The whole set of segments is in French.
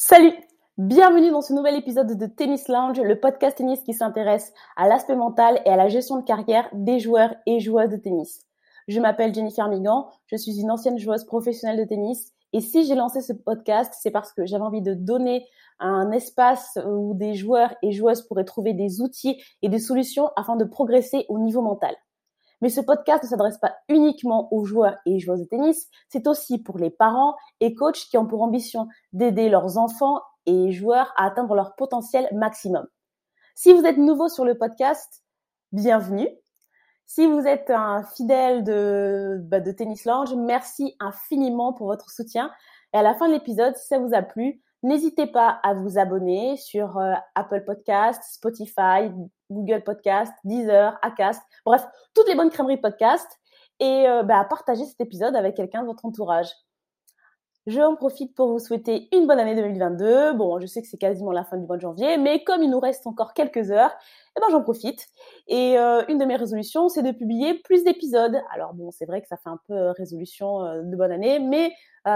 Salut Bienvenue dans ce nouvel épisode de Tennis Lounge, le podcast tennis qui s'intéresse à l'aspect mental et à la gestion de carrière des joueurs et joueuses de tennis. Je m'appelle Jennifer Migan, je suis une ancienne joueuse professionnelle de tennis et si j'ai lancé ce podcast, c'est parce que j'avais envie de donner un espace où des joueurs et joueuses pourraient trouver des outils et des solutions afin de progresser au niveau mental. Mais ce podcast ne s'adresse pas uniquement aux joueurs et joueuses de tennis, c'est aussi pour les parents et coachs qui ont pour ambition d'aider leurs enfants et joueurs à atteindre leur potentiel maximum. Si vous êtes nouveau sur le podcast, bienvenue. Si vous êtes un fidèle de, bah, de Tennis Lounge, merci infiniment pour votre soutien. Et à la fin de l'épisode, si ça vous a plu, N'hésitez pas à vous abonner sur euh, Apple Podcast, Spotify, Google Podcast, Deezer, Acast, bref, toutes les bonnes crèmeries podcast et euh, bah, à partager cet épisode avec quelqu'un de votre entourage. Je en profite pour vous souhaiter une bonne année 2022. Bon, je sais que c'est quasiment la fin du mois de janvier, mais comme il nous reste encore quelques heures, eh ben j'en profite. Et euh, une de mes résolutions, c'est de publier plus d'épisodes. Alors bon, c'est vrai que ça fait un peu euh, résolution euh, de bonne année, mais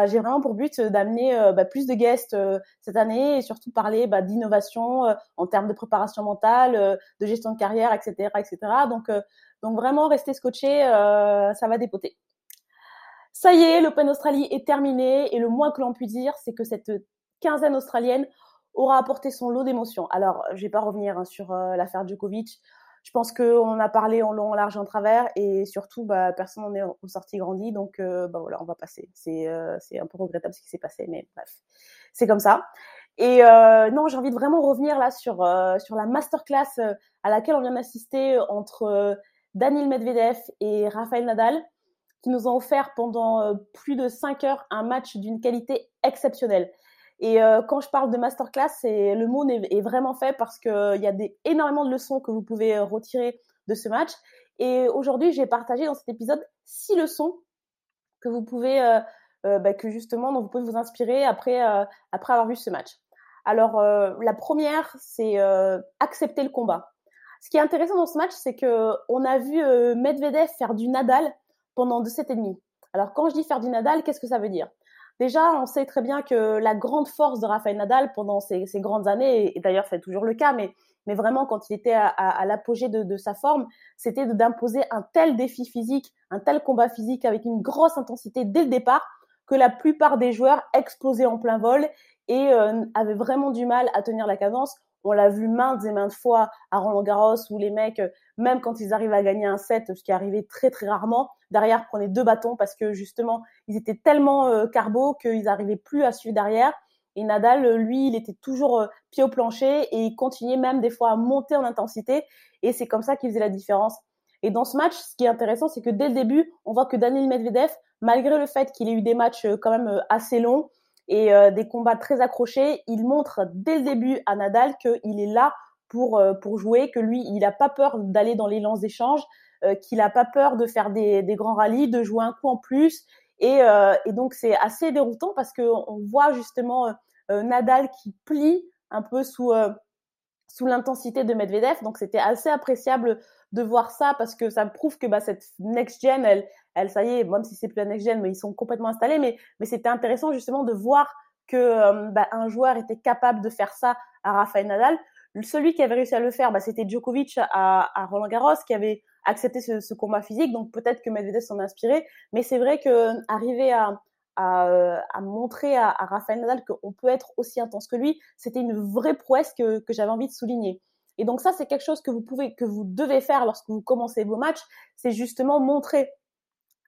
j'ai vraiment pour but d'amener bah, plus de guests cette année et surtout parler bah, d'innovation en termes de préparation mentale, de gestion de carrière, etc., etc. Donc donc vraiment rester scotché, ça va dépoter. Ça y est, l'Open Australie est terminé et le moins que l'on puisse dire, c'est que cette quinzaine australienne aura apporté son lot d'émotions. Alors, je vais pas revenir hein, sur euh, l'affaire Djokovic. Je pense qu'on a parlé en long, en large, en travers, et surtout, bah, personne n'en est sorti grandi, donc euh, bah voilà, on va passer. C'est euh, un peu regrettable ce qui s'est passé, mais bref, c'est comme ça. Et non, j'ai envie de vraiment revenir là sur sur la masterclass à laquelle on vient d'assister entre Daniel Medvedev et Rafael Nadal qui nous ont offert pendant euh, plus de 5 heures un match d'une qualité exceptionnelle. Et euh, quand je parle de masterclass, c'est le mot est, vraiment fait parce qu'il euh, y a des, énormément de leçons que vous pouvez retirer de ce match. Et aujourd'hui, j'ai partagé dans cet épisode six leçons que vous pouvez, bah, que justement, dont vous pouvez vous inspirer après, après avoir vu ce match. Alors, la première, c'est accepter le combat. Ce qui est intéressant dans ce match, c'est que on a vu Medvedev faire du Nadal pendant deux sets et demi. Alors quand je dis faire du Nadal, qu'est-ce que ça veut dire? Déjà, on sait très bien que la grande force de Rafael Nadal pendant ces, grandes années, et d'ailleurs c'est toujours le cas, mais, mais vraiment quand il était à, l'apogée de, sa forme, c'était d'imposer un tel défi physique, un tel combat physique avec une grosse intensité dès le départ, que la plupart des joueurs explosaient en plein vol et euh, avaient vraiment du mal à tenir la cadence. On l'a vu maintes et maintes fois à Roland Garros où les mecs, même quand ils arrivent à gagner un set, ce qui arrivait très très rarement, derrière prenaient deux bâtons parce que justement ils étaient tellement euh, carbo qu'ils n'arrivaient plus à suivre derrière. Et Nadal, lui, il était toujours euh, pied au plancher et il continuait même des fois à monter en intensité. Et c'est comme ça qu'il faisait la différence. Et dans ce match, ce qui est intéressant, c'est que dès le début, on voit que Daniel Medvedev, malgré le fait qu'il ait eu des matchs euh, quand même assez longs, et euh, des combats très accrochés. Il montre dès le début à Nadal qu'il est là pour euh, pour jouer, que lui, il n'a pas peur d'aller dans les lances d'échange, euh, qu'il n'a pas peur de faire des, des grands rallyes, de jouer un coup en plus. Et, et donc c'est assez déroutant parce que on voit justement Nadal qui plie un peu sous sous l'intensité de Medvedev. Donc c'était assez appréciable de voir ça parce que ça prouve que bah, cette next gen, elle, elle, ça y est, même si c'est plus la next gen, mais ils sont complètement installés. Mais, mais c'était intéressant justement de voir que euh, bah, un joueur était capable de faire ça à Rafael Nadal. Celui qui avait réussi à le faire, bah, c'était Djokovic à, Roland Garros, qui avait accepté ce, combat physique. Donc peut-être que Medvedev s'en a inspiré. Mais c'est vrai que arriver à, à, à, montrer à, à Rafael Nadal qu'on peut être aussi intense que lui, c'était une vraie prouesse que, que j'avais envie de souligner. Et donc ça, c'est quelque chose que vous pouvez, que vous devez faire lorsque vous commencez vos matchs, c'est justement montrer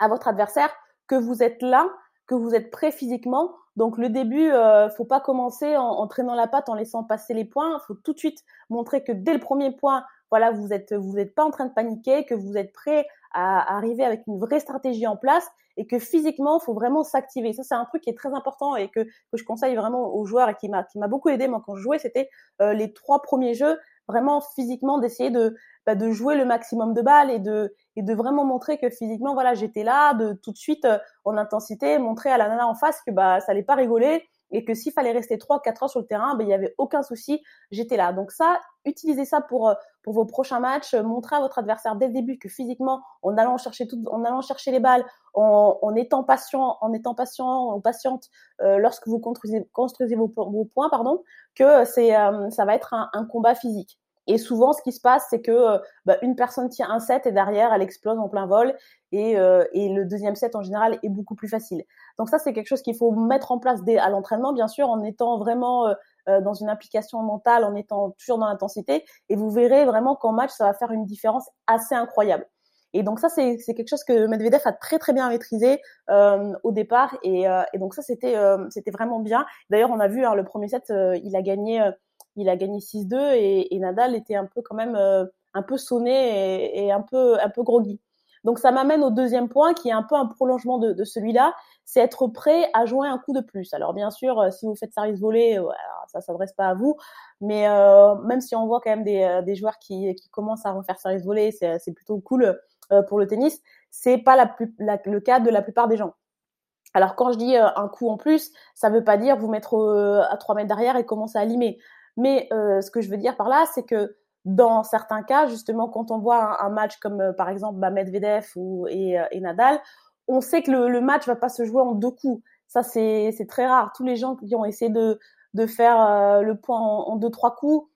à votre adversaire que vous êtes là, que vous êtes prêt physiquement. Donc le début, euh, faut pas commencer en, traînant la patte, en laissant passer les points. Faut tout de suite montrer que dès le premier point, voilà, vous êtes vous n'êtes pas en train de paniquer, que vous êtes prêt à arriver avec une vraie stratégie en place et que physiquement, faut vraiment s'activer. Ça, c'est un truc qui est très important et que, que je conseille vraiment aux joueurs et qui m'a qui m'a beaucoup aidé moi quand je jouais. C'était euh, les trois premiers jeux vraiment physiquement d'essayer de bah, de jouer le maximum de balles et de et de vraiment montrer que physiquement voilà j'étais là de tout de suite euh, en intensité montrer à la nana en face que bah ça allait pas rigoler et que s'il fallait rester 3 4 heures sur le terrain ben il y avait aucun souci j'étais là donc ça utilisez ça pour euh, pour vos prochains matchs montrez à votre adversaire dès le début que physiquement en allant chercher tout en allant chercher les balles en, étant patient, en étant patient patiente lorsque vous construisez, construisez vos, points, pardon, que c'est ça va être un combat physique. Et souvent, ce qui se passe, c'est que euh, bah, une personne tient un set et derrière, elle explose en plein vol. Et, euh, et le deuxième set, en général, est beaucoup plus facile. Donc ça, c'est quelque chose qu'il faut mettre en place dès à l'entraînement, bien sûr, en étant vraiment euh, dans une application mentale, en étant toujours dans l'intensité. Et vous verrez vraiment qu'en match, ça va faire une différence assez incroyable. Et donc ça, c'est quelque chose que Medvedev a très très bien maîtrisé au départ. Et, et, donc ça, c'était c'était vraiment bien. D'ailleurs, on a vu hein, le premier set, il a gagné il a gagné 6-2 et, Nadal était un peu quand même euh, un peu sonné et, un peu un peu groggy. Donc ça m'amène au deuxième point qui est un peu un prolongement de, celui-là, c'est être prêt à jouer un coup de plus. Alors bien sûr, euh, si vous faites service volé, ça s'adresse pas à vous, mais euh, même si on voit quand même des, des joueurs qui, qui commencent à refaire service volé, c'est plutôt cool pour le tennis. C'est pas la plus, le cas de la plupart des gens. Alors quand je dis un coup en plus, ça veut pas dire vous mettre à 3 mètres derrière et commencer à limer. Mais euh, ce que je veux dire par là, c'est que dans certains cas, justement, quand on voit un, match comme euh, par exemple bah, Medvedev ou, et, euh, et, Nadal, on sait que le, le match va pas se jouer en deux coups. Ça, c'est très rare. Tous les gens qui ont essayé de, de faire le point en, deux, trois coups,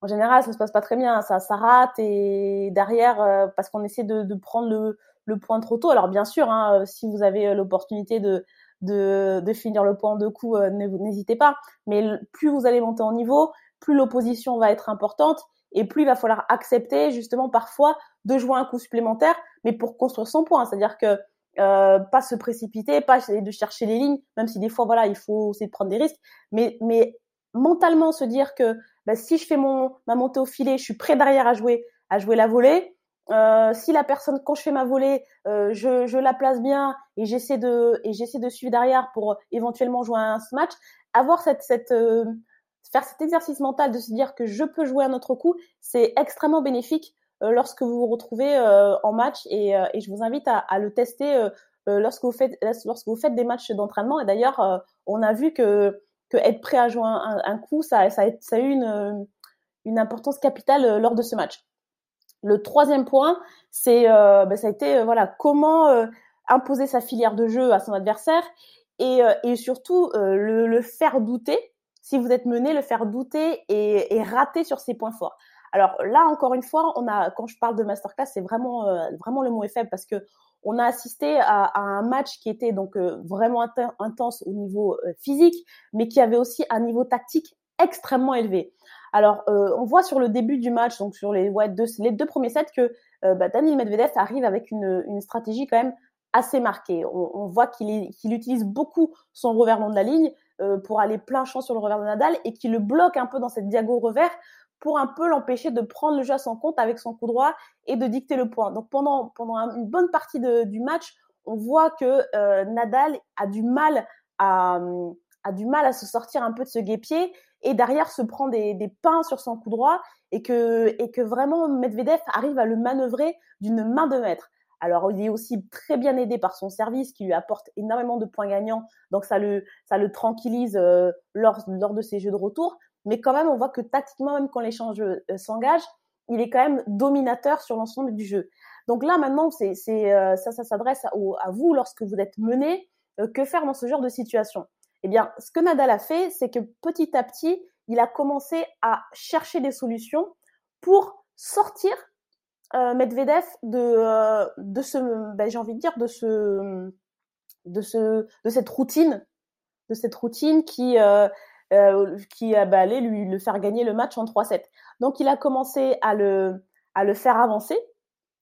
en général, ça se passe pas très bien. Ça, ça rate et derrière, parce qu'on essaie de, de prendre le, le, point trop tôt. Alors bien sûr, hein, si vous avez l'opportunité de, de, de finir le point de coup, euh, n'hésitez pas. Mais plus vous allez monter en niveau, plus l'opposition va être importante et plus il va falloir accepter justement parfois de jouer un coup supplémentaire, mais pour construire son point. C'est-à-dire que euh, pas se précipiter, pas essayer de chercher les lignes, même si des fois voilà il faut essayer de prendre des risques, mais mais mentalement se dire que bah, si je fais mon ma montée au filet, je suis prêt derrière à jouer à jouer la volée, euh, si la personne, quand je fais ma volée, euh, je, je, la place bien et j'essaie de et j'essaie de suivre derrière pour éventuellement jouer un match, avoir cette cette euh, faire cet exercice mental de se dire que je peux jouer un autre coup, c'est extrêmement bénéfique euh, lorsque vous vous retrouvez en match et, et, je vous invite à, à le tester lorsque vous faites lorsque vous faites des matchs d'entraînement et d'ailleurs on a vu que que être prêt à jouer un, un coup ça ça ça a eu une une importance capitale lors de ce match. Le troisième point, c'est euh, ben, ça a été euh, voilà comment euh, imposer sa filière de jeu à son adversaire et, et surtout le, faire douter. Si vous êtes mené, le faire douter et, et, rater sur ses points forts. Alors là, encore une fois, on a quand je parle de masterclass, c'est vraiment vraiment le mot est faible parce que on a assisté à, à un match qui était donc vraiment intense au niveau physique, mais qui avait aussi un niveau tactique extrêmement élevé. Alors, euh, on voit sur le début du match, donc sur les, deux, premiers sets, que euh, bah, Daniel Medvedev arrive avec une, une, stratégie quand même assez marquée. On, voit qu'il utilise beaucoup son revers long de la ligne euh, pour aller plein champ sur le revers de Nadal et qu'il le bloque un peu dans cette diago revers pour un peu l'empêcher de prendre le jeu à son compte avec son coup droit et de dicter le point. Donc pendant, une bonne partie du match, on voit que euh, Nadal a du mal à, a du mal à se sortir un peu de ce guépier et derrière se prend des, des pains sur son coup droit et que, et que vraiment Medvedev arrive à le manœuvrer d'une main de maître. Alors, il est aussi très bien aidé par son service qui lui apporte énormément de points gagnants, donc ça le, ça le tranquillise euh, lors, lors de ses jeux de retour. Mais quand même, on voit que tactiquement, même quand l'échange euh, s'engage, il est quand même dominateur sur l'ensemble du jeu. Donc là, maintenant, c'est, c'est, euh, ça, ça s'adresse à, à, vous lorsque vous êtes mené. que faire dans ce genre de situation eh bien, ce que Nadal a fait, c'est que petit à petit, il a commencé à chercher des solutions pour sortir euh, Medvedev de euh, de ce, ben, j'ai envie de dire de ce de ce de cette routine, de cette routine qui euh, qui bah, allait lui le faire gagner le match en 3-7. Donc, il a commencé à le à le faire avancer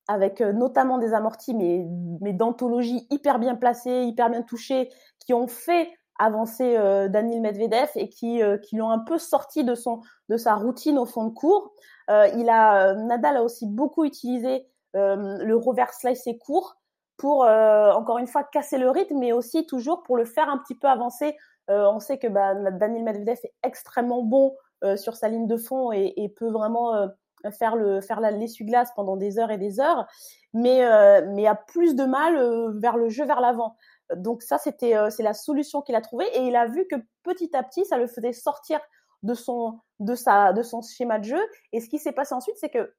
avec notamment des amortis mais mais d'anthologie hyper bien placés, hyper bien touchés, qui ont fait avancé euh, Daniel Medvedev et qui euh, qui l'ont un peu sorti de son de sa routine au fond de cours. Euh, il a Nadal a aussi beaucoup utilisé le reverse slice et court pour encore une fois casser le rythme, mais aussi toujours pour le faire un petit peu avancer. on sait que bah, Daniel Medvedev est extrêmement bon sur sa ligne de fond et, et peut vraiment faire le faire l'essuie-glace pendant des heures et des heures, mais mais a plus de mal vers le jeu vers l'avant. Donc ça, c'était euh, c'est la solution qu'il a trouvée et il a vu que petit à petit, ça le faisait sortir de son de sa de son schéma de jeu. Et ce qui s'est passé ensuite, c'est que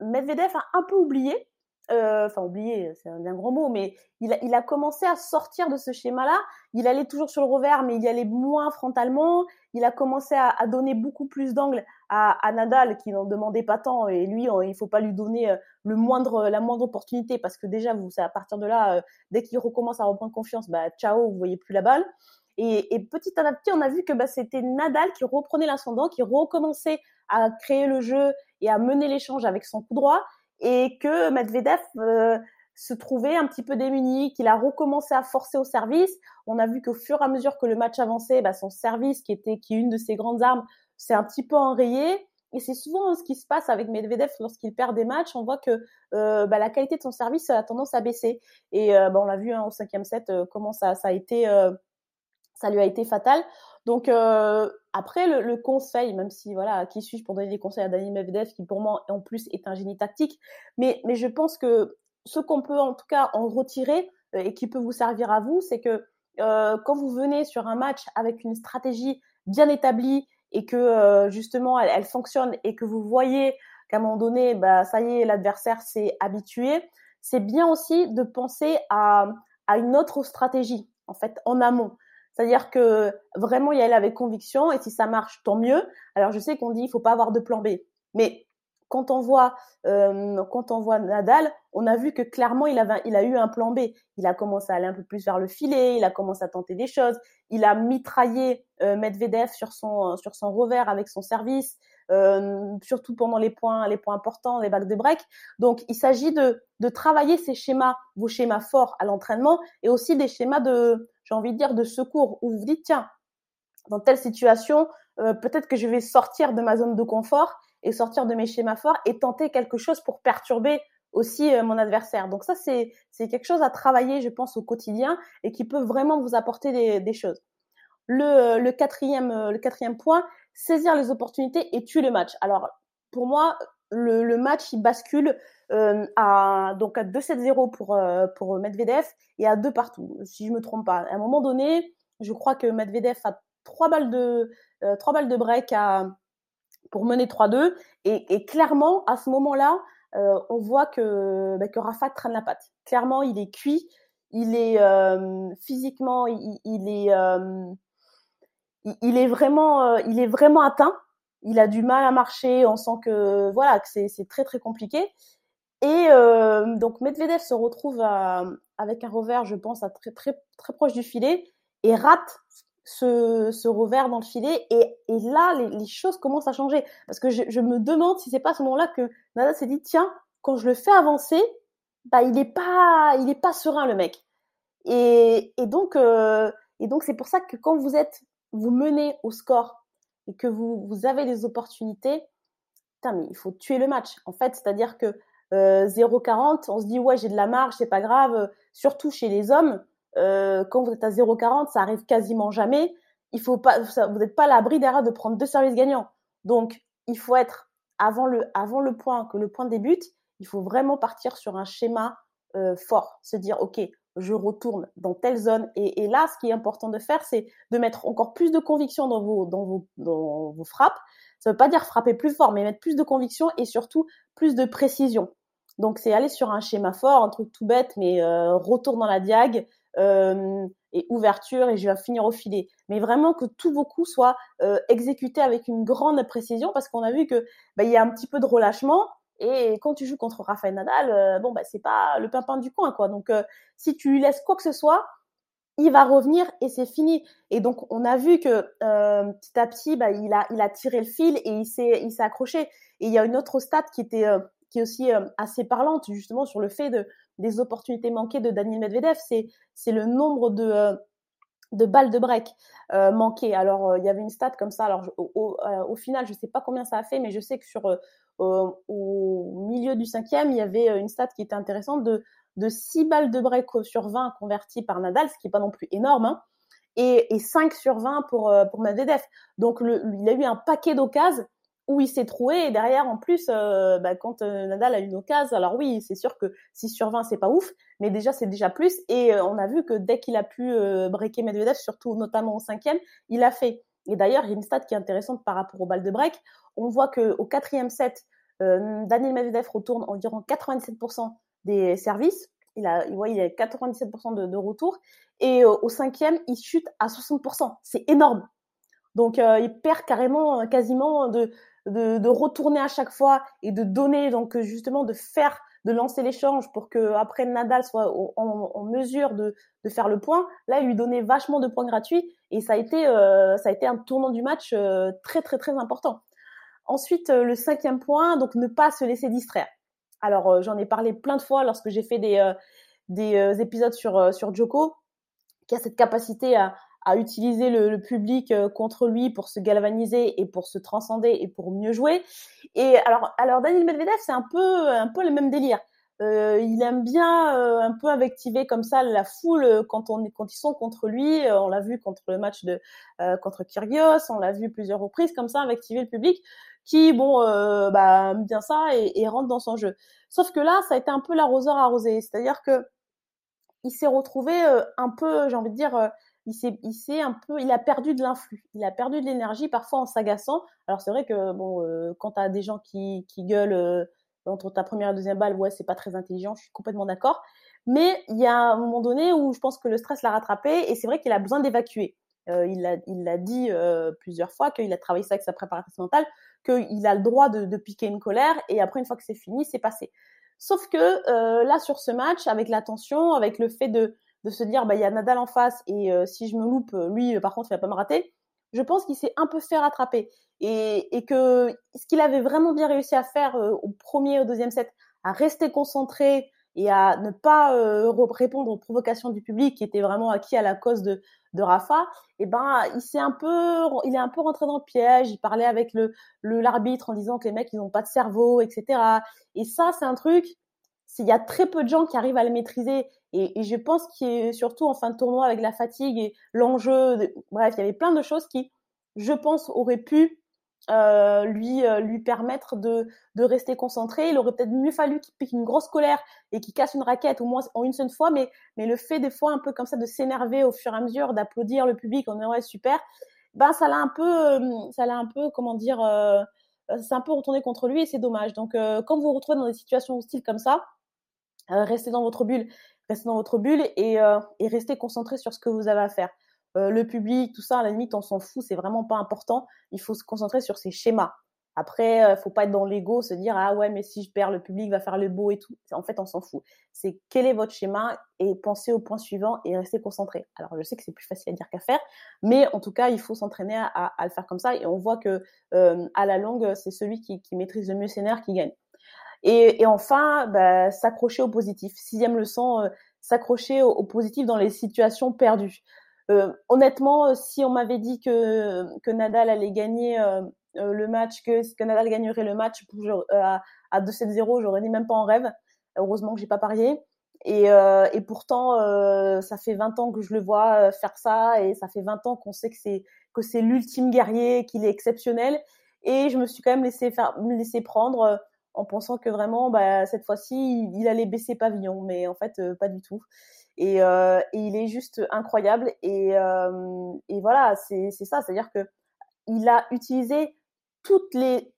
Medvedev a un peu oublié euh, enfin oublié, c'est un gros mot, mais il a, il a commencé à sortir de ce schéma-là. Il allait toujours sur le revers, mais il y allait moins frontalement. Il a commencé à, à donner beaucoup plus d'angles à, Nadal, qui n'en demandait pas tant. Et lui, il faut pas lui donner euh, le moindre, la moindre opportunité, parce que déjà, vous, à partir de là, euh, dès qu'il recommence à reprendre confiance, bah ciao, vous voyez plus la balle. Et, et petit à petit, on a vu que bah, c'était Nadal qui reprenait l'ascendant, qui recommençait à créer le jeu et à mener l'échange avec son coup droit et que Medvedev euh, se trouvait un petit peu démuni, qu'il a recommencé à forcer au service. On a vu qu'au fur et à mesure que le match avançait, bah, son service, qui était qui est une de ses grandes armes, s'est un petit peu enrayé. Et c'est souvent ce qui se passe avec Medvedev lorsqu'il perd des matchs. On voit que euh, bah, la qualité de son service a tendance à baisser. Et euh, bah, on l'a vu hein, au cinquième set euh, comment ça, a été, ça lui a été fatal. Donc après le, conseil, même si voilà, qui suis-je pour donner des conseils à Dani Medvedev, qui pour moi en plus est un génie tactique, mais mais je pense que ce qu'on peut en tout cas en retirer et qui peut vous servir à vous, c'est que quand vous venez sur un match avec une stratégie bien établie et que euh, justement elle, fonctionne et que vous voyez qu'à un moment donné, bah ça y est, l'adversaire s'est habitué, c'est bien aussi de penser à à une autre stratégie en fait en amont. C'est-à-dire que vraiment y aller avec conviction et si ça marche, tant mieux. Alors je sais qu'on dit il faut pas avoir de plan B, mais quand on voit euh, quand on voit Nadal, on a vu que clairement il avait a eu un plan B. Il a commencé à aller un peu plus vers le filet, il a commencé à tenter des choses, il a mitraillé euh, Medvedev sur son sur son revers avec son service, euh, surtout pendant les points importants, les bacs de break. Donc il s'agit de travailler ces schémas, vos schémas forts à l'entraînement et aussi des schémas de j'ai envie de dire, de secours, où vous vous dites, tiens, dans telle situation, euh, peut-être que je vais sortir de ma zone de confort et sortir de mes schémas forts et tenter quelque chose pour perturber aussi euh, mon adversaire. Donc ça, c'est quelque chose à travailler, je pense, au quotidien et qui peut vraiment vous apporter des, choses. Le, le quatrième le quatrième point, saisir les opportunités et tuer le match. Alors pour moi, le, match il bascule euh, à donc à 2-7-0 pour euh, pour Medvedev et à 2 partout, si je me trompe pas. À un moment donné, je crois que Medvedev a trois balles de euh, trois balles de break à pour mener 3-2 et, clairement à ce moment-là, euh, on voit que bah, que Rafa traîne la patte. Clairement, il est cuit, il est euh, physiquement, il, est il est vraiment il est vraiment atteint. Il a du mal à marcher. On sent que voilà c'est très très compliqué. Et euh, donc Medvedev se retrouve avec un revers, je pense, à très très très proche du filet et rate ce, ce revers dans le filet. Et, là, les, choses commencent à changer parce que je, me demande si c'est pas à ce moment-là que Nadal s'est dit tiens, quand je le fais avancer, bah il est pas il est pas serein le mec. Et, donc euh, et donc c'est pour ça que quand vous êtes vous menez au score et que vous vous avez des opportunités, putain mais il faut tuer le match. En fait, c'est-à-dire que euh, 0,40, on se dit ouais j'ai de la marge, c'est pas grave. Surtout chez les hommes, euh, quand vous êtes à 0,40, ça arrive quasiment jamais. Il faut pas, vous n'êtes pas à l'abri derrière de prendre deux services gagnants. Donc il faut être avant le avant le point que le point débute, il faut vraiment partir sur un schéma euh, fort, se dire ok je retourne dans telle zone et, là ce qui est important de faire c'est de mettre encore plus de conviction dans vos dans vos dans vos frappes. Ça veut pas dire frapper plus fort, mais mettre plus de conviction et surtout plus de précision. Donc c'est aller sur un schéma fort, un truc tout bête, mais euh, retour dans la diag euh, et ouverture et je vais finir au filet. Mais vraiment que tous vos coups soient euh, exécutés avec une grande précision parce qu'on a vu que bah, il y a un petit peu de relâchement et quand tu joues contre Rafael Nadal, euh, bon bah c'est pas le pimpin du coin quoi. Donc euh, si tu lui laisses quoi que ce soit, il va revenir et c'est fini. Et donc on a vu que euh, petit à petit, bah, il a il a tiré le fil et il s'est il s'est accroché. Et il y a une autre stat qui était qui est aussi euh, assez parlante justement sur le fait de des opportunités manquées de Daniel Medvedev, c'est le nombre de euh, de balles de break euh, manquées. Alors il y avait une stat comme ça. Alors au, final, je sais pas combien ça a fait, mais je sais que sur au milieu du cinquième, il y avait une stat qui était intéressante de de 6 balles de break sur 20 converties par Nadal, ce qui est pas non plus énorme. Hein, et, et 5 sur 20 pour, pour Medvedev. Donc le, il a eu un paquet d'occasions où il s'est troué et derrière en plus euh, bah, quand euh, Nadal a une occasion alors oui c'est sûr que 6 sur 20 c'est pas ouf mais déjà c'est déjà plus et euh, on a vu que dès qu'il a pu breaker Medvedev surtout notamment au cinquième il a fait et d'ailleurs il y a une stat qui est intéressante par rapport au bal de break on voit que au quatrième set Daniel Medvedev retourne environ 97% des services. Il a, il, il a 97% de, de retour. Et au cinquième, il chute à 60%. C'est énorme. Donc, il perd carrément, quasiment de, de, de, retourner à chaque fois et de donner, donc justement de faire, de lancer l'échange pour que après Nadal soit en, en, mesure de, de, faire le point. Là, il lui donnait vachement de points gratuits et ça a été, euh, ça a été un tournant du match euh, très très très important. Ensuite, euh, le cinquième point, donc ne pas se laisser distraire. Alors, j'en ai parlé plein de fois lorsque j'ai fait des, des épisodes sur sur Joko, qui a cette capacité à, à utiliser le, le, public euh, contre lui pour se galvaniser et pour se transcender et pour mieux jouer. Et alors, alors Daniel Medvedev, c'est un peu, un peu le même délire. Euh, il aime bien euh, un peu invectiver comme ça la foule euh, quand on quand ils sont contre lui. on l'a vu contre le match de contre Kyrgios, on l'a vu plusieurs reprises comme ça invectiver le public qui bon bah aime bien ça et, et, rentre dans son jeu. Sauf que là, ça a été un peu l'arroseur arrosé, c'est-à-dire que il s'est retrouvé un peu, j'ai envie de dire il s'est, il s'est un peu, il a perdu de l'influx, il a perdu de l'énergie parfois en s'agaçant. Alors c'est vrai que bon, euh, quand t'as des gens qui, qui gueulent euh, entre ta première et deuxième balle, ouais, c'est pas très intelligent, je suis complètement d'accord. Mais il y a un moment donné où je pense que le stress l'a rattrapé et c'est vrai qu'il a besoin d'évacuer. Euh, il l'a il l'a dit euh, plusieurs fois qu'il a travaillé ça avec sa préparation mentale, qu'il a le droit de, de piquer une colère et après une fois que c'est fini, c'est passé. Sauf que euh, là sur ce match, avec la tension, avec le fait de de se dire bah il y a Nadal en face et euh, si je me loupe, lui par contre il va pas me rater. Je pense qu'il s'est un peu fait rattraper et, et que ce qu'il avait vraiment bien réussi à faire euh, au premier au deuxième set, à rester concentré et à ne pas euh, répondre aux provocations du public qui était vraiment acquis à la cause de, de Rafa, et eh ben il s'est un peu, il est un peu rentré dans le piège. Il parlait avec le l'arbitre en disant que les mecs ils ont pas de cerveau, etc. Et ça c'est un truc il y a très peu de gens qui arrivent à le maîtriser. Et, je pense est surtout en fin de tournoi avec la fatigue et l'enjeu. Bref, il y avait plein de choses qui, je pense, auraient pu euh, lui euh, lui permettre de, de rester concentré. Il aurait peut-être mieux fallu qu'il pique une grosse colère et qu'il casse une raquette au moins en une seule fois. Mais mais le fait des fois un peu comme ça de s'énerver au fur et à mesure, d'applaudir le public en disant ouais super, ben ça l'a un peu euh, ça l'a un peu comment dire c'est un peu retourné contre lui et c'est dommage. Donc quand vous vous retrouvez dans des situations hostiles comme ça, restez dans votre bulle, restez dans votre bulle et, euh, et restez concentré sur ce que vous avez à faire. Euh, le public, tout ça, à la limite, on s'en fout, c'est vraiment pas important. Il faut se concentrer sur ces schémas. Après, euh, faut pas être dans l'ego, se dire ah ouais mais si je perds, le public va faire le beau et tout. En fait, on s'en fout. C'est quel est votre schéma et pensez au point suivant et restez concentré. Alors je sais que c'est plus facile à dire qu'à faire, mais en tout cas il faut s'entraîner à, à, le faire comme ça et on voit que euh, à la longue c'est celui qui, qui maîtrise le mieux ses nerfs qui gagne. Et, et enfin, bah, s'accrocher au positif. Sixième leçon, euh, s'accrocher au, positif dans les situations perdues. Euh, honnêtement, euh, si on m'avait dit que, que Nadal allait gagner euh, euh le match, que, que Nadal gagnerait le match pour, à, à 2-7-0, j'aurais dit même pas en rêve. Heureusement que j'ai pas parié. Et, euh, et pourtant, euh, ça fait 20 ans que je le vois faire ça, et ça fait 20 ans qu'on sait que c'est l'ultime guerrier, qu'il est exceptionnel. Et je me suis quand même laissé faire, me laisser prendre en pensant que vraiment, bah, cette fois-ci, il, allait baisser pavillon, mais en fait, euh, pas du tout. Et, euh, et, il est juste incroyable. Et, euh, et voilà, c'est ça, c'est-à-dire que il a utilisé toutes les,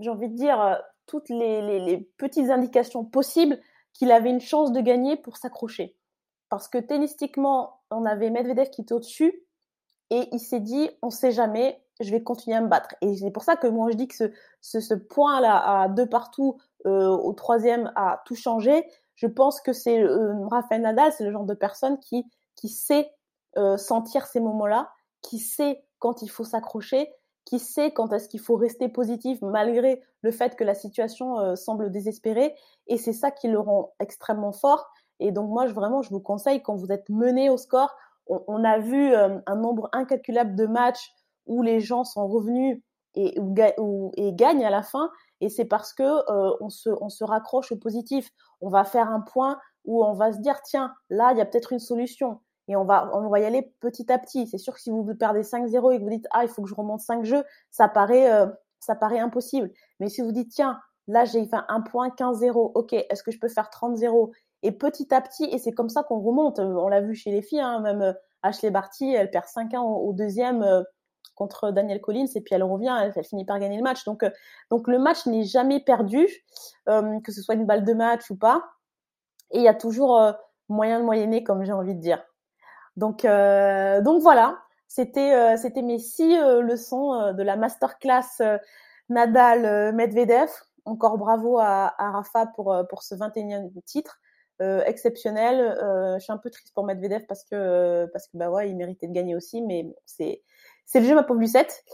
j'ai envie de dire, toutes les, les, petites indications possibles qu'il avait une chance de gagner pour s'accrocher. Parce que tennistiquement, on avait Medvedev qui était au-dessus, et il s'est dit, on sait jamais, je vais continuer à me battre. Et c'est pour ça que moi je dis que ce, ce, ce point-là à deux partout euh, au troisième a tout changé. Je pense que c'est euh, Rafael Nadal, c'est le genre de personne qui qui sait euh, sentir ces moments-là, qui sait quand il faut s'accrocher, qui sait quand est-ce qu'il faut rester positif malgré le fait que la situation euh, semble désespérée. Et c'est ça qui le rend extrêmement fort. Et donc moi, je, vraiment, je vous conseille quand vous êtes mené au score. On, on a vu euh, un nombre incalculable de matchs où les gens sont revenus et, ou, et gagnent à la fin. Et c'est parce que euh, on, se, on se raccroche au positif. On va faire un point où on va se dire tiens, là, il y a peut-être une solution. Et on va, on va y aller petit à petit. C'est sûr que si vous perdez 5-0 et que vous dites ah, il faut que je remonte 5 jeux, ça paraît, euh, ça paraît impossible. Mais si vous dites tiens, là, j'ai fait un point 15-0, ok, est-ce que je peux faire 30-0 Et petit à petit, et c'est comme ça qu'on remonte. On l'a vu chez les filles, hein, même euh, Ashley Barty, elle perd 5-1 au, au, deuxième contre Daniel Collins et puis elle revient, elle, finit par gagner le match. Donc, euh, donc le match n'est jamais perdu, euh, que ce soit une balle de match ou pas. et il y a toujours moyen de moyenner, comme j'ai envie de dire. Donc, donc voilà, c'était c'était mes six leçons de la masterclass Nadal Medvedev. Encore bravo à, Rafa pour pour ce 21e titre. Euh, exceptionnel. Euh, je suis un peu triste pour Medvedev parce que parce que bah ouais, il méritait de gagner aussi, mais c'est c'est le jeu ma pauvre Lucette.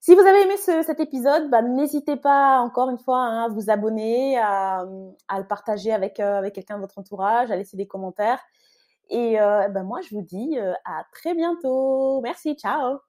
Si vous avez aimé ce, cet épisode, bah, n'hésitez pas encore une fois hein, à vous abonner, à, le partager avec euh, avec quelqu'un de votre entourage, à laisser des commentaires. Et euh, bah, moi, je vous dis à très bientôt. Merci, ciao.